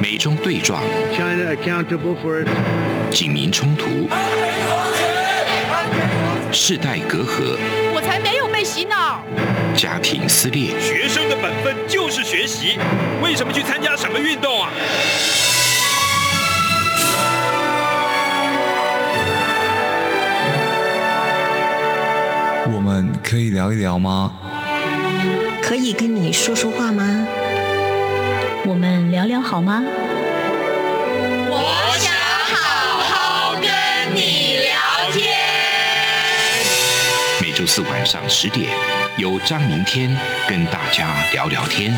美中对撞，警民冲突，世代隔阂，我才没有被洗脑。家庭撕裂，学生的本分就是学习，为什么去参加什么运动啊？我们可以聊一聊吗？可以跟你说说话吗？我们聊聊好吗？我想好好跟你聊天。每周四晚上十点，由张明天跟大家聊聊天。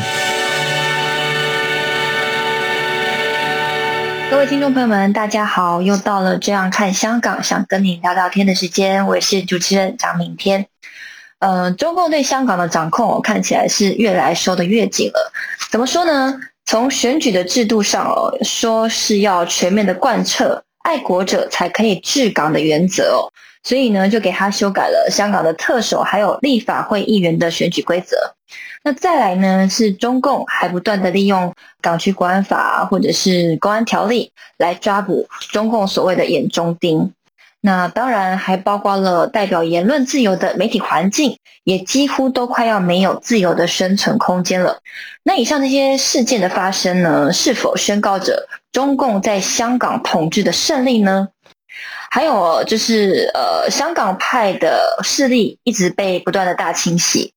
各位听众朋友们，大家好，又到了这样看香港，想跟你聊聊天的时间，我是主持人张明天。呃，中共对香港的掌控，看起来是越来收的越紧了。怎么说呢？从选举的制度上哦，说是要全面的贯彻爱国者才可以治港的原则哦，所以呢，就给他修改了香港的特首还有立法会议员的选举规则。那再来呢，是中共还不断的利用港区国安法或者是公安条例来抓捕中共所谓的眼中钉。那当然还包括了代表言论自由的媒体环境，也几乎都快要没有自由的生存空间了。那以上这些事件的发生呢，是否宣告着中共在香港统治的胜利呢？还有就是，呃，香港派的势力一直被不断的大清洗，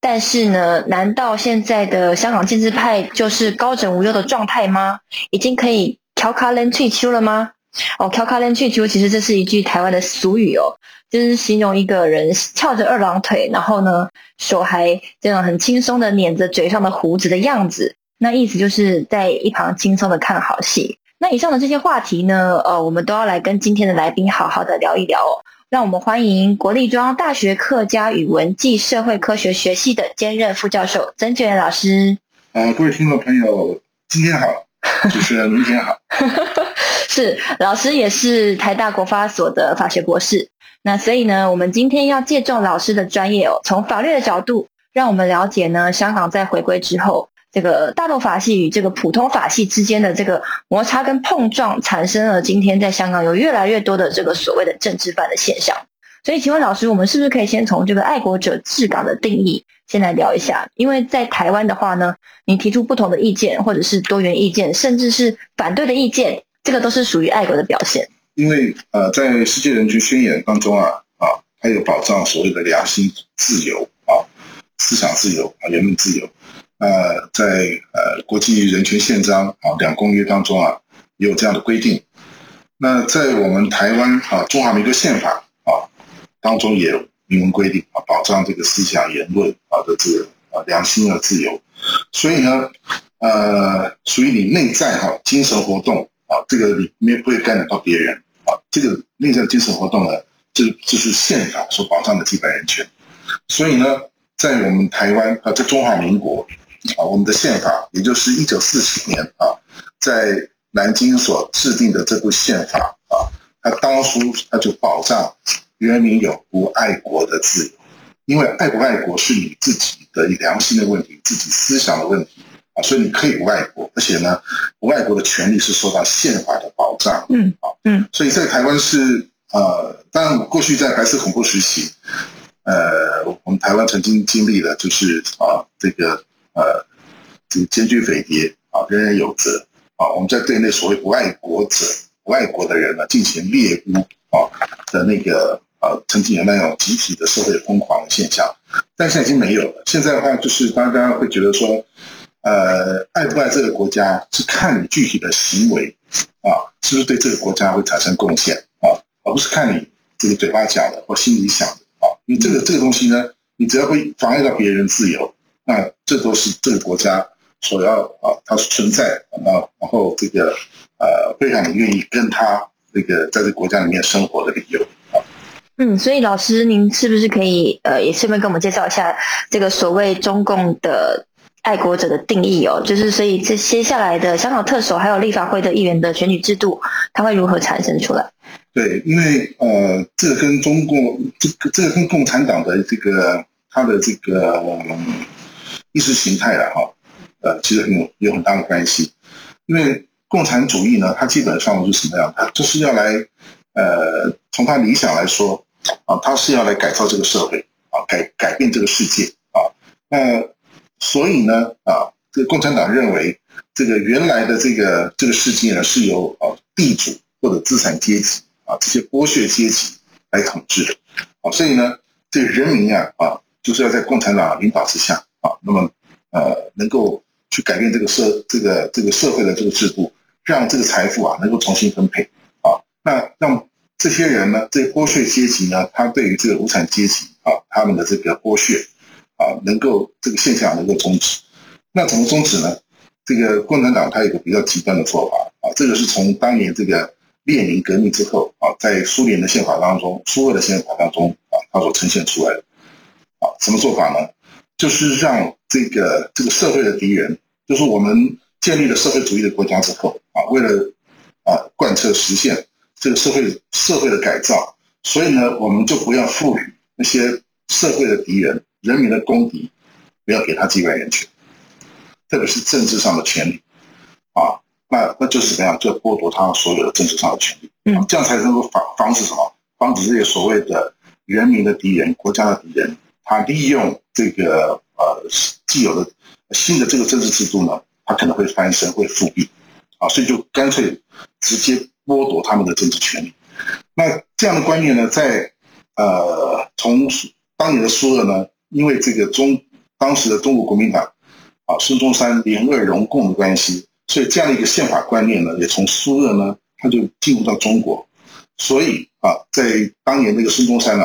但是呢，难道现在的香港建制派就是高枕无忧的状态吗？已经可以调卡冷退休了吗？哦，翘卡连去球，其实这是一句台湾的俗语哦，就是形容一个人翘着二郎腿，然后呢手还这样很轻松的捻着嘴上的胡子的样子，那意思就是在一旁轻松的看好戏。那以上的这些话题呢，呃，我们都要来跟今天的来宾好好的聊一聊哦。让我们欢迎国立中央大学客家语文暨社会科学学系的兼任副教授曾俊元老师。呃，各位听众朋友，今天好，主持人明天好。是老师也是台大国发所的法学博士，那所以呢，我们今天要借重老师的专业哦，从法律的角度，让我们了解呢，香港在回归之后，这个大陆法系与这个普通法系之间的这个摩擦跟碰撞，产生了今天在香港有越来越多的这个所谓的政治犯的现象。所以，请问老师，我们是不是可以先从这个爱国者治港的定义先来聊一下？因为在台湾的话呢，你提出不同的意见，或者是多元意见，甚至是反对的意见。这个都是属于爱国的表现，因为呃，在世界人权宣言当中啊啊，它有保障所谓的良心自由啊、思想自由啊、言论自由。呃，在呃国际人权宪章啊两公约当中啊，也有这样的规定。那在我们台湾啊中华民国宪法啊当中也有明文规定啊，保障这个思想言论啊的这个啊良心的自由。所以呢，呃，属于你内在哈精神活动。啊，这个你没不会干扰到别人啊。这个内在精神活动呢，这这是宪法所保障的基本人权。所以呢，在我们台湾啊，在中华民国啊，我们的宪法，也就是一九四七年啊，在南京所制定的这部宪法啊，它当初它就保障人民有不爱国的自由，因为爱不爱国是你自己的良心的问题，自己思想的问题啊。所以你可以不爱国，而且呢，不爱国的权利是受到宪法的保障。嗯，啊，嗯，所以在台湾是呃，当然过去在白色恐怖时期，呃，我们台湾曾经经历了就是啊，这个呃，这个检举匪谍啊，人人有责啊，我们在对那所谓不爱国者、不爱国的人呢进行猎巫啊的那个呃，曾经有那种集体的社会疯狂的现象，但现在已经没有了。现在的话，就是大家会觉得说。呃，爱不爱这个国家是看你具体的行为啊，是不是对这个国家会产生贡献啊，而不是看你这个嘴巴讲的或心里想的啊。因为这个这个东西呢，你只要会妨碍到别人自由，那这都是这个国家所要啊，它存在啊，然后这个呃，会让你愿意跟他这个在这个国家里面生活的理由啊。嗯，所以老师您是不是可以呃，也顺便跟我们介绍一下这个所谓中共的？爱国者的定义哦，就是所以这接下来的香港特首还有立法会的议员的选举制度，它会如何产生出来？对，因为呃，这跟中共这个这跟共产党的这个它的这个意识形态啊，哈，呃，其实有有很大的关系。因为共产主义呢，它基本上是什么样？它就是要来，呃，从它理想来说，啊，它是要来改造这个社会，啊，改改变这个世界，啊，那所以呢，啊，这个共产党认为，这个原来的这个这个世界呢，是由啊地主或者资产阶级啊这些剥削阶级来统治的，啊，所以呢，这个人民啊，啊，就是要在共产党领导之下，啊，那么呃，能够去改变这个社这个这个社会的这个制度。让这个财富啊能够重新分配啊，那让这些人呢，这剥削阶级呢，他对于这个无产阶级啊，他们的这个剥削啊，能够这个现象能够终止。那怎么终止呢？这个共产党它有个比较极端的做法啊，这个是从当年这个列宁革命之后啊，在苏联的宪法当中，苏俄的宪法当中啊，它所呈现出来的啊，什么做法呢？就是让这个这个社会的敌人，就是我们。建立了社会主义的国家之后啊，为了啊贯彻实现这个社会社会的改造，所以呢，我们就不要赋予那些社会的敌人、人民的公敌，不要给他基本人权，特别是政治上的权利啊，那那就是怎么样，就剥夺他所有的政治上的权利，嗯，这样才能够防防止什么？防止这些所谓的人民的敌人、国家的敌人，他利用这个呃既有的新的这个政治制度呢？他可能会翻身，会复辟，啊，所以就干脆直接剥夺他们的政治权利。那这样的观念呢，在呃，从当年的苏俄呢，因为这个中当时的中国国民党啊，孙中山联俄容共的关系，所以这样的一个宪法观念呢，也从苏俄呢，他就进入到中国。所以啊，在当年那个孙中山呢，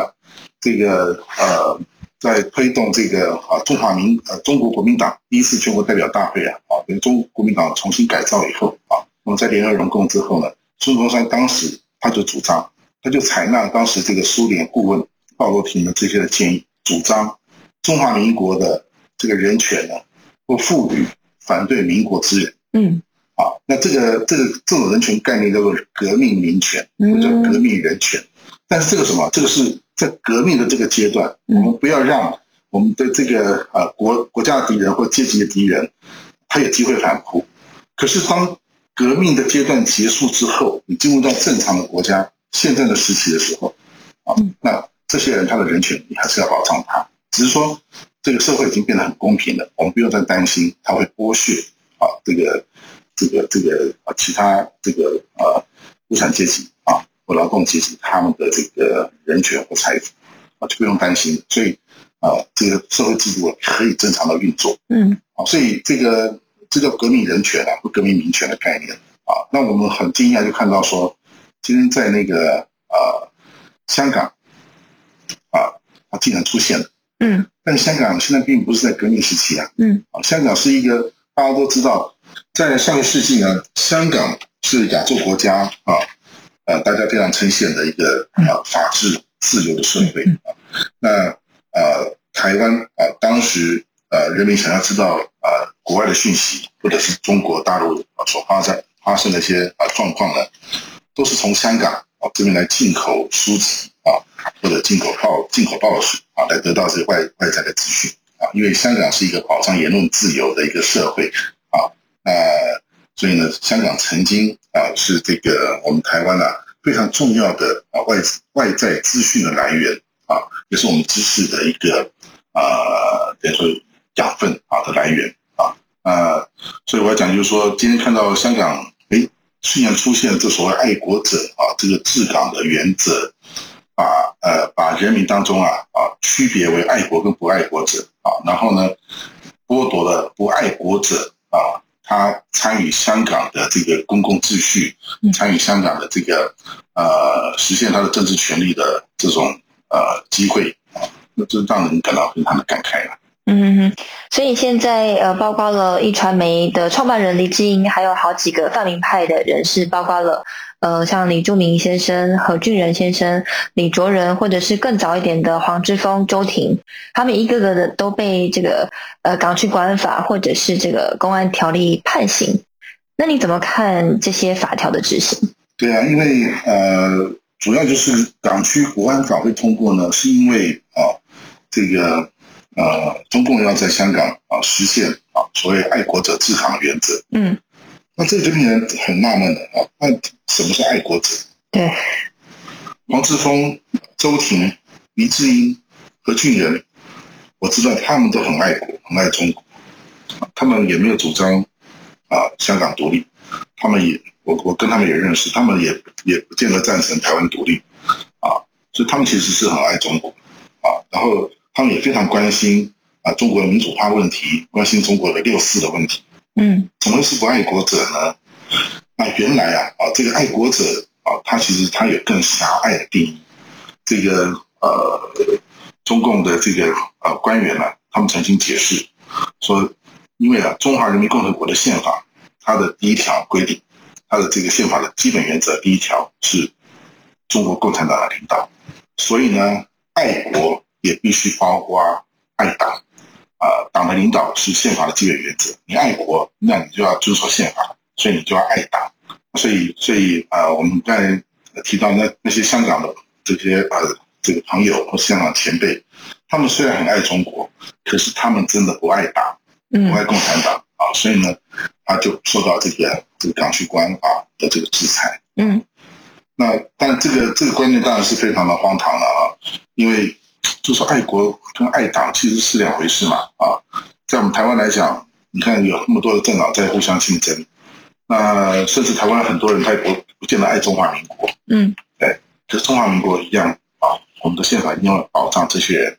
这个呃。在推动这个啊，中华民呃中国国民党第一次全国代表大会啊，啊，跟中国国民党重新改造以后啊，那么在联合容共之后呢，孙中山当时他就主张，他就采纳当时这个苏联顾问鲍罗廷的这些的建议，主张中华民国的这个人权呢，不赋予反对民国之人。嗯，啊，那这个这个这种人权概念叫做革命民权，或者革命人权，但是这个什么，这个是。在革命的这个阶段，我们不要让我们的这个呃国国家的敌人或阶级的敌人，他有机会反扑。可是当革命的阶段结束之后，你进入到正常的国家现在的时期的时候，啊，那这些人他的人权你还是要保障他。只是说这个社会已经变得很公平了，我们不用再担心他会剥削啊这个这个这个啊其他这个呃无产阶级啊。或劳动阶级他们的这个人权和财富啊，就不用担心，所以啊，这个社会制度可以正常的运作。嗯，啊，所以这个这叫革命人权啊，或革命民权的概念啊。那我们很惊讶就看到说，今天在那个呃香港啊，它竟然出现了。嗯，但香港现在并不是在革命时期啊。嗯，啊，香港是一个大家都知道，在上个世纪呢，香港是亚洲国家啊。呃，大家非常称羡的一个啊，法治自由的社会啊。那呃，台湾啊，当时呃，人民想要知道啊，国外的讯息，或者是中国大陆啊所发生发生的一些啊状况呢，都是从香港这边来进口书籍啊，或者进口报进口报纸啊，来得到这个外外在的资讯啊。因为香港是一个保障言论自由的一个社会啊，那。所以呢，香港曾经啊是这个我们台湾啊非常重要的啊外外在资讯的来源啊，也是我们知识的一个啊等于说养分啊的来源啊啊，所以我要讲就是说，今天看到香港哎，虽然出现这所谓爱国者啊这个治港的原则，把呃把人民当中啊啊区别为爱国跟不爱国者啊，然后呢剥夺了不爱国者啊。他参与香港的这个公共秩序，参与香港的这个呃实现他的政治权利的这种呃机会啊，那这让人感到非常的感慨了。嗯，所以现在呃，包括了一传媒的创办人黎智英，还有好几个泛民派的人士，包括了。呃，像李柱铭先生、何俊仁先生、李卓人，或者是更早一点的黄之锋、周庭，他们一个个的都被这个呃港区国安法或者是这个公安条例判刑。那你怎么看这些法条的执行？对啊，因为呃，主要就是港区国安法会通过呢，是因为啊，这个呃，中共要在香港啊实现啊所谓爱国者治港原则。嗯。那这就令人很纳闷了啊！那什么是爱国者？对，黄志峰、周庭、黎智英、何俊仁，我知道他们都很爱国，很爱中国，他们也没有主张啊香港独立，他们也我我跟他们也认识，他们也也不见得赞成台湾独立啊，所以他们其实是很爱中国啊，然后他们也非常关心啊中国的民主化问题，关心中国的六四的问题。嗯，什么是不爱国者呢？那原来啊啊，这个爱国者啊，他其实他有更狭隘的定义。这个呃，中共的这个呃官员呢，他们曾经解释说，因为啊，中华人民共和国的宪法，它的第一条规定，它的这个宪法的基本原则第一条是中国共产党的领导，所以呢，爱国也必须包括爱党。呃，党的领导是宪法的基本原则。你爱国，那你就要遵守宪法，所以你就要爱党。所以，所以呃，我们在提到那那些香港的这些呃这个朋友或香港前辈，他们虽然很爱中国，可是他们真的不爱党，不爱共产党啊。所以呢，他就受到这个这个港区国安法的这个制裁。嗯，那但这个这个观念当然是非常的荒唐了啊，因为。就是爱国跟爱党其实是两回事嘛啊，在我们台湾来讲，你看有那么多的政党在互相竞争，那甚至台湾很多人他也不不见得爱中华民国，嗯，对，可是中华民国一样啊，我们的宪法一定要保障这些人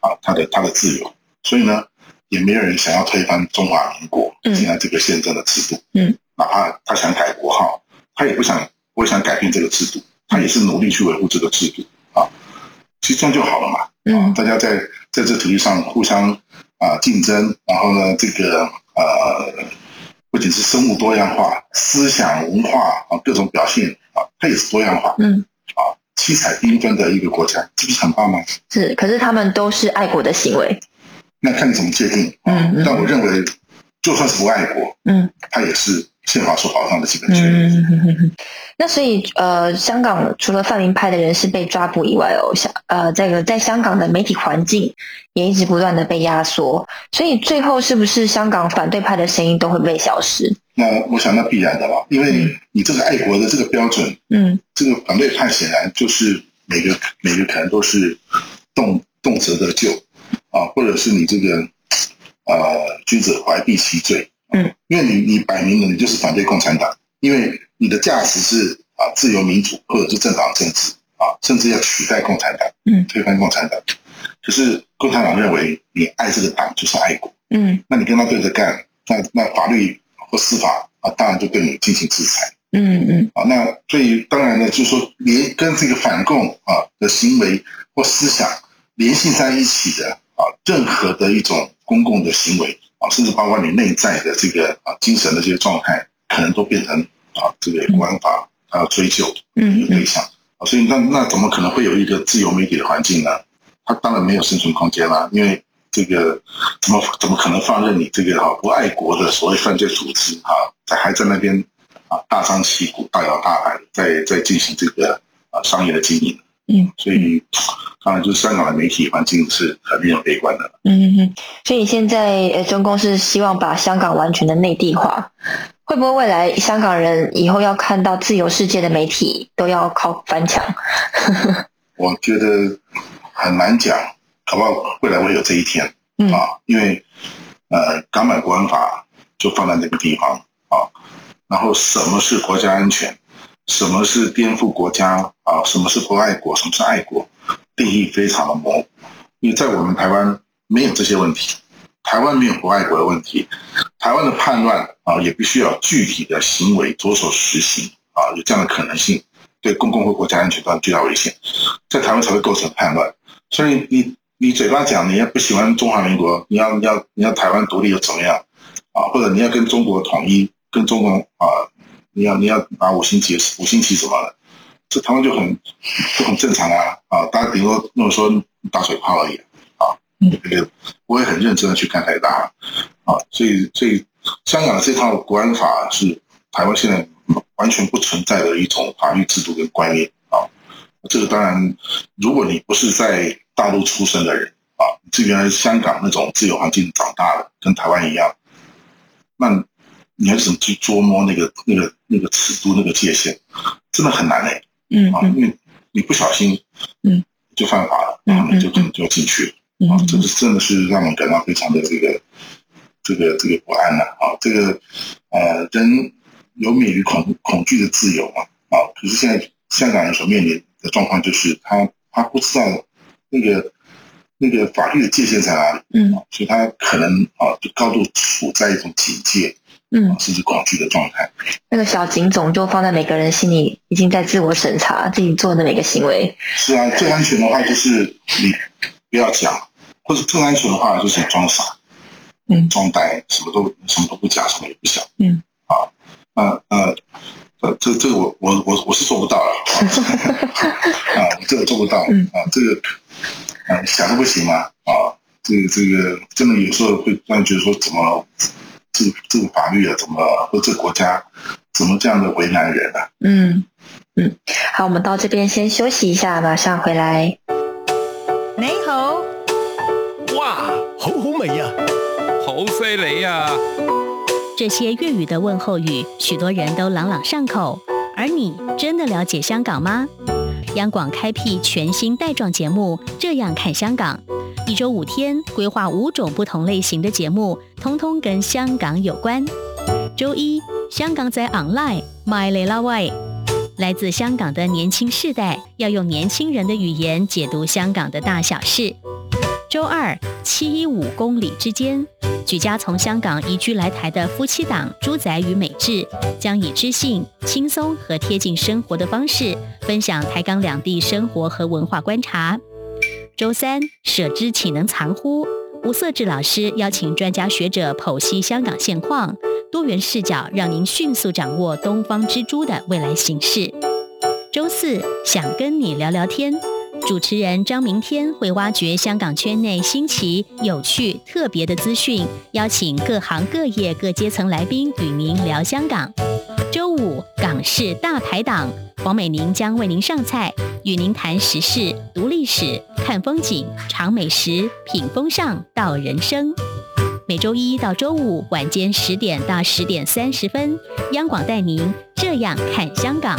啊他的他的自由，所以呢，也没有人想要推翻中华民国现在这个宪政的制度，嗯，哪怕他想改国号，他也不想不想改变这个制度，他也是努力去维护这个制度啊。其实这样就好了嘛，嗯，大家在在这土地上互相啊竞争，然后呢，这个呃，不仅是生物多样化，思想文化啊各种表现啊，它也是多样化，嗯，啊，七彩缤纷的一个国家，这不是很棒吗？是，可是他们都是爱国的行为，那看你怎么界定，嗯，但我认为，就算是不爱国，嗯，他也是宪法所保障的基本权利。嗯，那所以呃，香港除了泛民派的人士被抓捕以外哦，香呃这个在香港的媒体环境也一直不断的被压缩，所以最后是不是香港反对派的声音都会被消失？那我想那必然的吧，因为你这个爱国的这个标准，嗯，这个反对派显然就是每个每个可能都是动动辄得咎啊，或者是你这个呃君子怀璧其罪，嗯，因为你你摆明了你就是反对共产党，因为你的价值是啊自由民主或者是政党政治啊，甚至要取代共产党，嗯，推翻共产党。可是共产党认为你爱这个党就是爱国，嗯那你跟他对着干，那那法律或司法啊，当然就对你进行制裁嗯嗯啊。那所以当然呢，就是说连跟这个反共啊的行为或思想联系在一起的啊，任何的一种公共的行为啊，甚至包括你内在的这个啊精神的这些状态，可能都变成啊这个国安法啊要追究的嗯嗯对象啊。所以那那怎么可能会有一个自由媒体的环境呢？他当然没有生存空间了，因为这个怎么怎么可能放任你这个哈不爱国的所谓犯罪组织啊，在还在那边啊大张旗鼓、大摇大摆，在在进行这个啊商业的经营？嗯，所以当然就是香港的媒体环境是很令人悲观的。嗯嗯，所以现在呃中共是希望把香港完全的内地化，会不会未来香港人以后要看到自由世界的媒体都要靠翻墙？我觉得很难讲，好不好未来会有这一天。嗯啊，因为呃，港版国安法就放在那个地方啊，然后什么是国家安全，什么是颠覆国家啊，什么是不爱国，什么是爱国，定义非常的模糊。因为在我们台湾没有这些问题，台湾没有不爱国的问题，台湾的叛乱啊，也必须要具体的行为着手实行啊，有这样的可能性，对公共和国家安全造成巨大危险，在台湾才会构成叛乱。所以你你嘴巴讲你要不喜欢中华民国，你要你要你要台湾独立又怎么样啊？或者你要跟中国统一，跟中国啊，你要你要拿五星旗五星旗什么的，这台湾就很就很正常啊啊！大家顶多那么说打水炮而已啊，这个不会很认真的去看台大啊，所以所以香港的这套国安法是台湾现在完全不存在的一种法律制度跟观念啊。这个当然，如果你不是在大陆出生的人啊，你是原来香港那种自由环境长大的，跟台湾一样，那你要怎么去捉摸那个那个那个尺度那个界限，真的很难哎、啊，嗯。啊因为你不小心，嗯，就犯法了，嗯然后你就嗯。可能就要进去了。嗯啊，这是真的是让人感到非常的这个这个这个不安呐啊这个呃人有免于恐恐惧的自由嘛啊，可是现在香港人所面临的状况就是他他不知道那个那个法律的界限在哪里，嗯。啊所以他可能啊就高度处在一种警戒嗯。啊，甚至恐惧的状态。那个小警总就放在每个人心里，已经在自我审查自己做的每个行为。是啊，最安全的话就是你不要讲，或者更安全的话就是你装傻，嗯。装呆，什么都什么都不讲，什么也不想，嗯，啊，那呃，呃，这这个我我我我是做不到了，啊，我这个做不到，嗯。啊，这个，啊，想都不行嘛，啊，这个这个真的有时候会让人觉得说，怎么这个这个法律啊，怎么或这个国家怎么这样的为难人啊？嗯嗯，好，我们到这边先休息一下，马上回来。你好，哇，好好味啊！好犀利啊！这些粤语的问候语，许多人都朗朗上口。而你真的了解香港吗？央广开辟全新带状节目《这样看香港》，一周五天，规划五种不同类型的节目，通通跟香港有关。周一，香港在 online My 雷拉 Y，来自香港的年轻世代要用年轻人的语言解读香港的大小事。周二，七一五公里之间，举家从香港移居来台的夫妻档朱仔与美智，将以知性、轻松和贴近生活的方式，分享台港两地生活和文化观察。周三，舍之岂能藏乎？吴色志老师邀请专家学者剖析香港现况，多元视角让您迅速掌握东方之珠的未来形势。周四，想跟你聊聊天。主持人张明天会挖掘香港圈内新奇、有趣、特别的资讯，邀请各行各业各阶层来宾与您聊香港。周五港式大排档，黄美玲将为您上菜，与您谈时事、读历史、看风景、尝美食、品风尚到人生。每周一到周五晚间十点到十点三十分，央广带您这样看香港。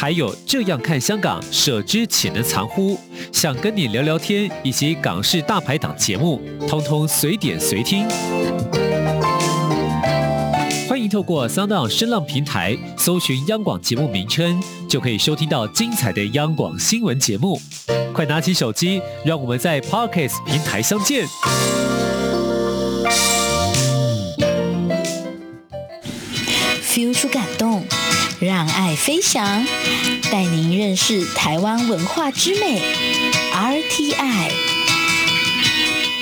还有《这样看香港》、舍之岂能藏乎？想跟你聊聊天，以及港式大排档节目，通通随点随听。欢迎透过 Sound 声浪平台搜寻央广节目名称，就可以收听到精彩的央广新闻节目。快拿起手机，让我们在 Parkes 平台相见。feel 出感动，让爱飞翔，带您认识台湾文化之美。RTI，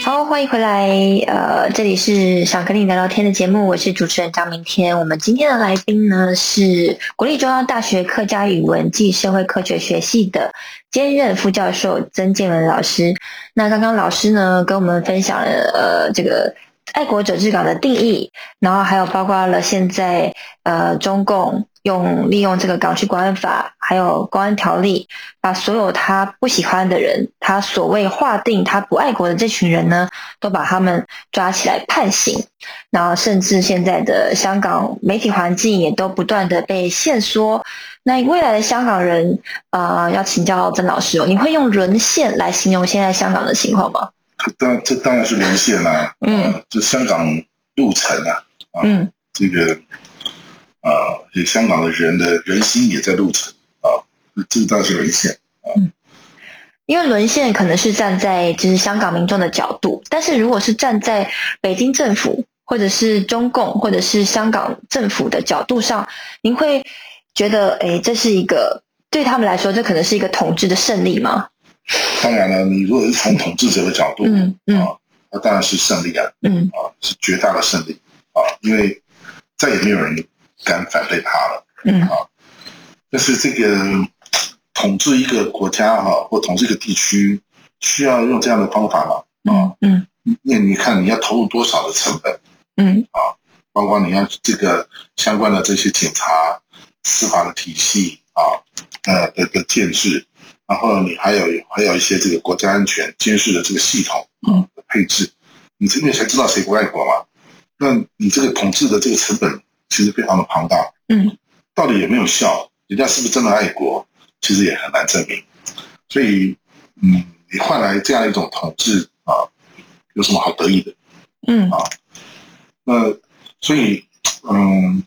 好，欢迎回来。呃，这里是想跟你聊聊天的节目，我是主持人张明天。我们今天的来宾呢是国立中央大学客家语文暨社会科学学系的兼任副教授曾建文老师。那刚刚老师呢跟我们分享了呃这个爱国者治港的定义，然后还有包括了现在呃中共用利用这个港区国安法还有公安条例，把所有他不喜欢的人，他所谓划定他不爱国的这群人呢，都把他们抓起来判刑。然后甚至现在的香港媒体环境也都不断的被限缩。那未来的香港人，呃，要请教曾老师哦，你会用沦陷来形容现在香港的情况吗？当然，这当然是沦陷啦、嗯呃，这香港路程啊，啊，嗯这个啊，这香港的人的人心也在路程啊，这个当然是沦陷啊。因为沦陷可能是站在就是香港民众的角度，但是如果是站在北京政府或者是中共或者是香港政府的角度上，您会觉得，哎，这是一个对他们来说，这可能是一个统治的胜利吗？当然了，你如果是从统治者的角度，嗯嗯啊，那当然是胜利啊，嗯啊是绝大的胜利啊，因为再也没有人敢反对他了，嗯啊，但是这个统治一个国家哈、或统治一个地区，需要用这样的方法吗？啊嗯那你看你要投入多少的成本？嗯啊包括你要这个相关的这些警察、司法的体系啊，呃的的建制，然后你还有还有一些这个国家安全监视的这个系统嗯的配置，你这边才知道谁不爱国吗？那你这个统治的这个成本其实非常的庞大，嗯到底有没有效？人家是不是真的爱国？其实也很难证明。所以，嗯，你换来这样一种统治啊，有什么好得意的？嗯啊那所以，嗯，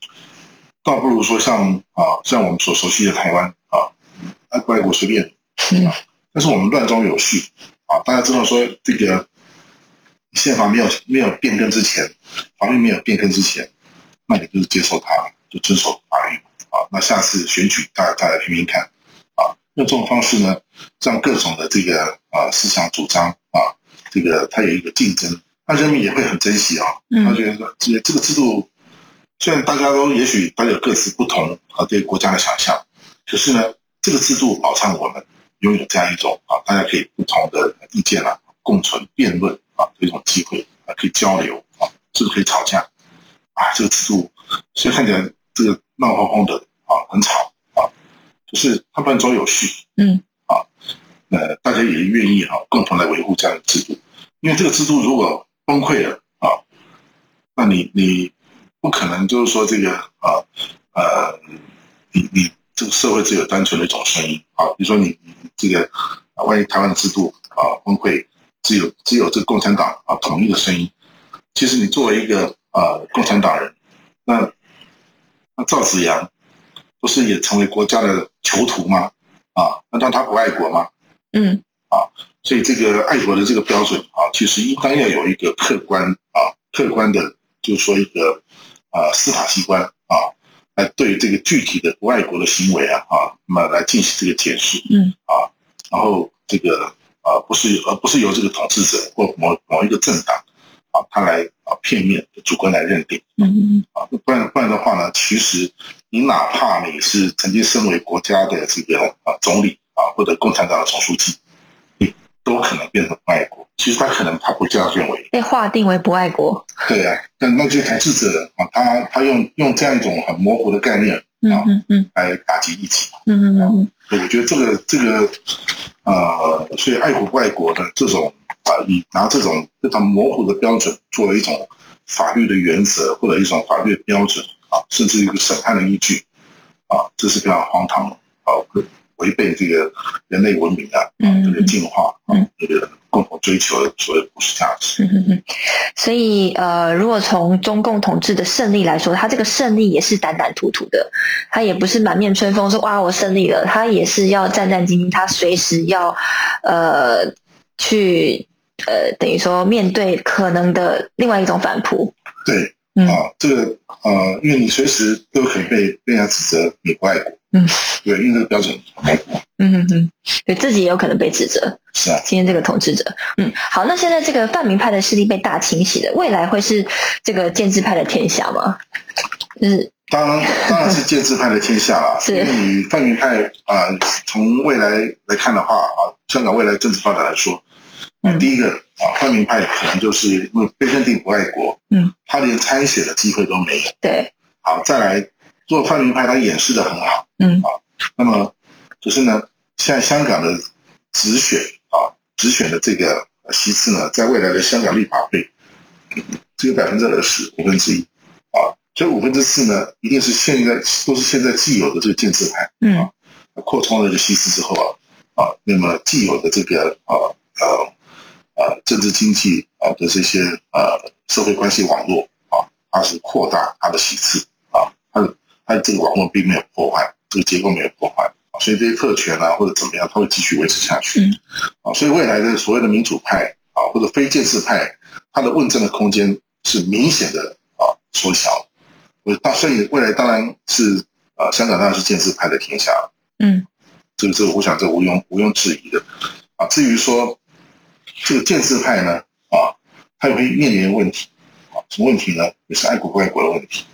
倒不如说像啊，像我们所熟悉的台湾啊，爱不爱国随便嗯啊，但是我们乱中有序啊，大家知道说这个宪法没有没有变更之前，法律没有变更之前，那你就是接受它，就遵守法律啊。那下次选举大家再来拼拼看啊，用这种方式呢，让各种的这个啊思想主张啊，这个它有一个竞争，那人民也会很珍惜啊。他嗯觉得这个这个制度，虽然大家都也许都有各自不同啊对国家的想象，可是呢，这个制度保障我们拥有这样一种啊，大家可以不同的意见啊共存辩论啊这种机会啊，可以交流啊，甚至可以吵架啊。这个制度虽然看起来这个闹哄哄的啊，很吵啊，就是它乱中有序，嗯啊，呃，大家也愿意哈、共同来维护这样的制度，因为这个制度如果崩溃了啊，那你你不可能就是说这个啊呃，你你这个社会只有单纯的一种声音啊，比如说你你这个啊，万一台湾的制度啊崩溃，只有只有这个共产党啊统一的声音，其实你作为一个啊共产党人，那那赵子阳不是也成为国家的囚徒吗？啊，难道他不爱国吗？嗯啊所以这个爱国的这个标准啊，其实应当要有一个客观啊，客观的，就是说一个啊司法机关啊，来对这个具体的不爱国的行为啊啊，那么来进行这个检视，嗯啊，然后这个啊不是而不是由这个统治者或某某一个政党啊，他来啊片面主观来认定嗯嗯啊，不然不然的话呢，其实你哪怕你是曾经身为国家的这个啊总理啊或者共产党的总书记，你都可能变成不爱国。其实他可能他不这样认为，被划定为不爱国。对啊，但那些统治者啊，他他用用这样一种很模糊的概念啊嗯嗯来打击异己。嗯嗯嗯我觉得这个这个呃，所以爱国不爱国的这种啊，你拿这种非常模糊的标准作为一种法律的原则或者一种法律的标准啊，甚至一个审判的依据啊，这是非常荒唐的啊，会违背这个人类文明啊，这个进化啊嗯，这个共同追求的所谓普世价值。嗯嗯。所以呃，如果从中共统治的胜利来说，他这个胜利也是胆胆突突的，他也不是满面春风说哇我胜利了，他也是要战战兢兢，他随时要呃去呃等于说面对可能的另外一种反扑。对，嗯啊，这个呃，因为你随时都有可能被被人家指责你不爱国，嗯，对，因为这个标准很模糊，嗯哼哼，对自己也有可能被指责。是啊，今天这个统治者，嗯，好，那现在这个泛民派的势力被大清洗了，未来会是这个建制派的天下吗？就是当然当然是建制派的天下了，是因为你泛民派啊、从未来来看的话啊，香港未来政治发展来说，第一个啊，泛民派可能就是因为被认定不爱国，嗯，他连参选的机会都没有。对，好，再来，做泛民派他掩饰的很好，嗯。啊那么可是呢，现在香港的直选啊，直选的这个呃席次呢，在未来的香港立法会只有百分之二十五分之一。啊，所以五分之四呢，一定是现在都是现在既有的这个建制派嗯扩充了这个席次之后啊啊，那么既有的这个呃呃呃政治经济啊的这些呃社会关系网络啊，它是扩大它的席次啊，它的它的这个网络并没有破坏，这个结构没有破坏，啊所以这些特权啊或者怎么样，它会继续维持下去。嗯啊，所以未来的所谓的民主派啊或者非建制派，它的问政的空间是明显的啊缩小。我当所以未来当然是呃香港当然是建制派的天下了。嗯这个这个，我想这毋庸毋庸置疑的啊。至于说这个建制派呢，啊，他也会面临问题啊，什么问题呢？也是爱国不爱国的问题。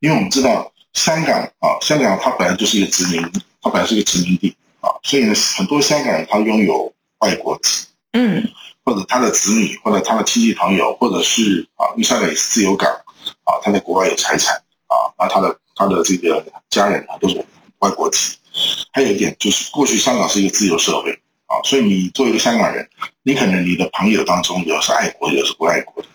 因为我们知道香港啊，香港它本来就是一个殖民，它本来是一个殖民地啊，所以呢，很多香港人他拥有外国籍，嗯，或者他的子女，或者他的亲戚朋友，或者是啊，因为香港也是自由港啊，他在国外有财产啊，那他的他的这个家人啊都是外国籍。还有一点就是，过去香港是一个自由社会啊，所以你作为一个香港人，你可能你的朋友当中有是爱国，有是不爱国的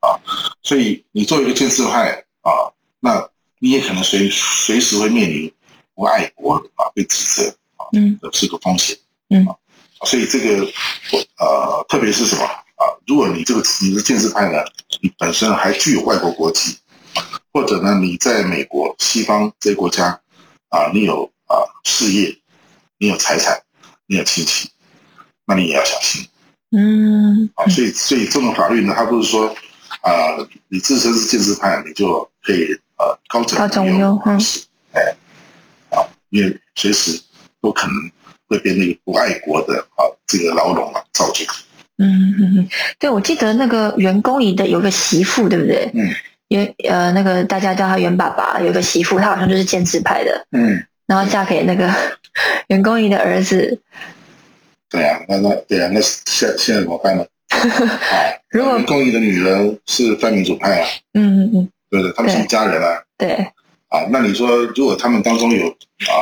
啊，所以你作为一个建制派啊。那你也可能随随时会面临不爱国啊被指责啊，嗯，是个风险，嗯，所以这个呃，特别是什么啊？如果你这个你是建制派呢，你本身还具有外国国籍，或者呢你在美国、西方这些国家啊，你有啊事业，你有财产，你有亲戚，那你也要小心，嗯，啊，所以所以这种法律呢，它不是说啊，你自身是建制派，你就可以。呃，高枕高枕无忧，嗯，哎，啊，因为随时都可能会被那个不爱国的啊这个牢笼啊造就。嗯嗯嗯，对，我记得那个袁公仪的有个媳妇，对不对？嗯。袁呃，那个大家叫他袁爸爸，有个媳妇，他好像就是建制派的。嗯。然后嫁给那个袁公仪的儿子。对啊，那那对啊，那现现在怎么办呢？啊，如果袁公仪的女人是泛民主派啊。嗯嗯嗯。对对，他们是一家人啊。对。啊，那你说，如果他们当中有啊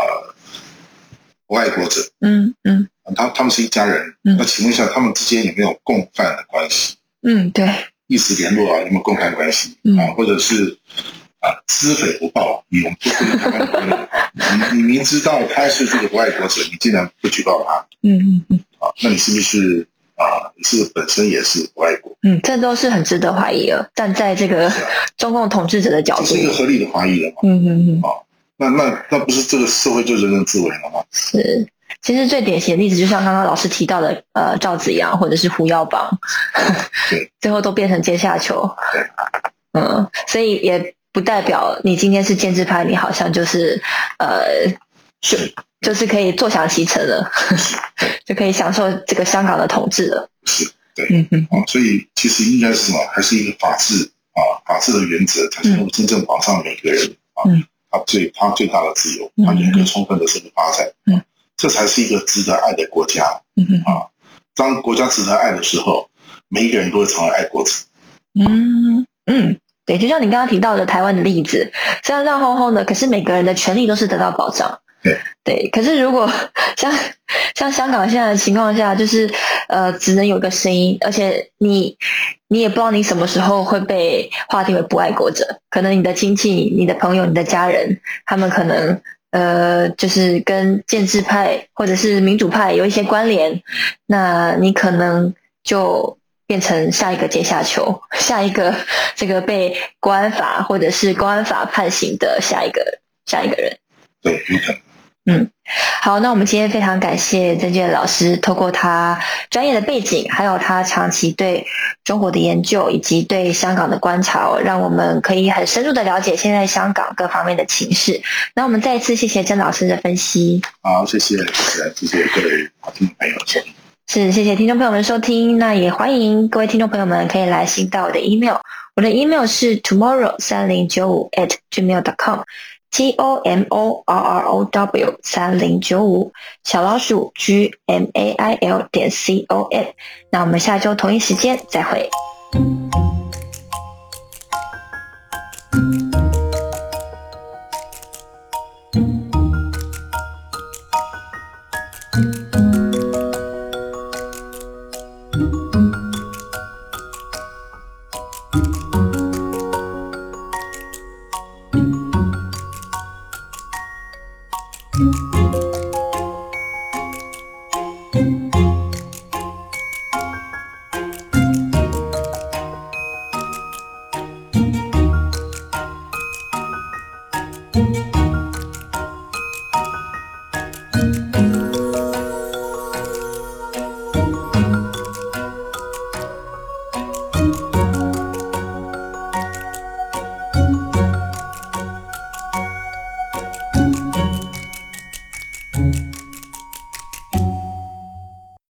不爱国者，嗯嗯，他他们是一家人，那请问一下，他们之间有没有共犯的关系？嗯，对。一直联络啊，有没有共犯关系？啊，或者是啊知匪不报，你你你明知道他是这个不爱国者，你竟然不举报他？嗯嗯嗯。啊，那你是不是？啊，是本身也是不爱国，嗯，这都是很值得怀疑的。站在这个中共统治者的角度，是一个合理的怀疑了嘛？嗯嗯嗯。啊，那那那不是这个社会就人人自危了吗？是，其实最典型的例子，就像刚刚老师提到的，呃，赵子阳或者是胡耀邦，对，最后都变成阶下囚。对，嗯，所以也不代表你今天是建制派，你好像就是呃，就。就是可以坐享其成了，就可以享受这个香港的统治了。是，对，嗯嗯，啊，所以其实应该是什么？还是一个法治啊，法治的原则才能够真正保障每个人啊，他最他最大的自由，他能够充分的社会发展，嗯，这才是一个值得爱的国家。嗯嗯，啊，当国家值得爱的时候，每一个人都会成为爱国者。嗯嗯，对，就像你刚刚提到的台湾的例子，虽然乱哄哄的，可是每个人的权利都是得到保障。对对，可是如果像像香港现在的情况下，就是呃，只能有个声音，而且你你也不知道你什么时候会被划定为不爱国者，可能你的亲戚、你的朋友、你的家人，他们可能呃，就是跟建制派或者是民主派有一些关联，那你可能就变成下一个阶下囚，下一个这个被国安法或者是公安法判刑的下一个下一个人。对。嗯，好，那我们今天非常感谢曾健老师，透过他专业的背景，还有他长期对中国的研究，以及对香港的观察，让我们可以很深入的了解现在香港各方面的情势。那我们再一次谢谢曾老师的分析。好，谢谢，谢谢各位听众朋友，是谢谢听众朋友们收听。那也欢迎各位听众朋友们可以来信到我的 email，我的 email 是 tomorrow 三零九五 at gmail.com。T O M O R R O W 三零九五小老鼠 G M A I L 点 C O M，那我们下周同一时间再会。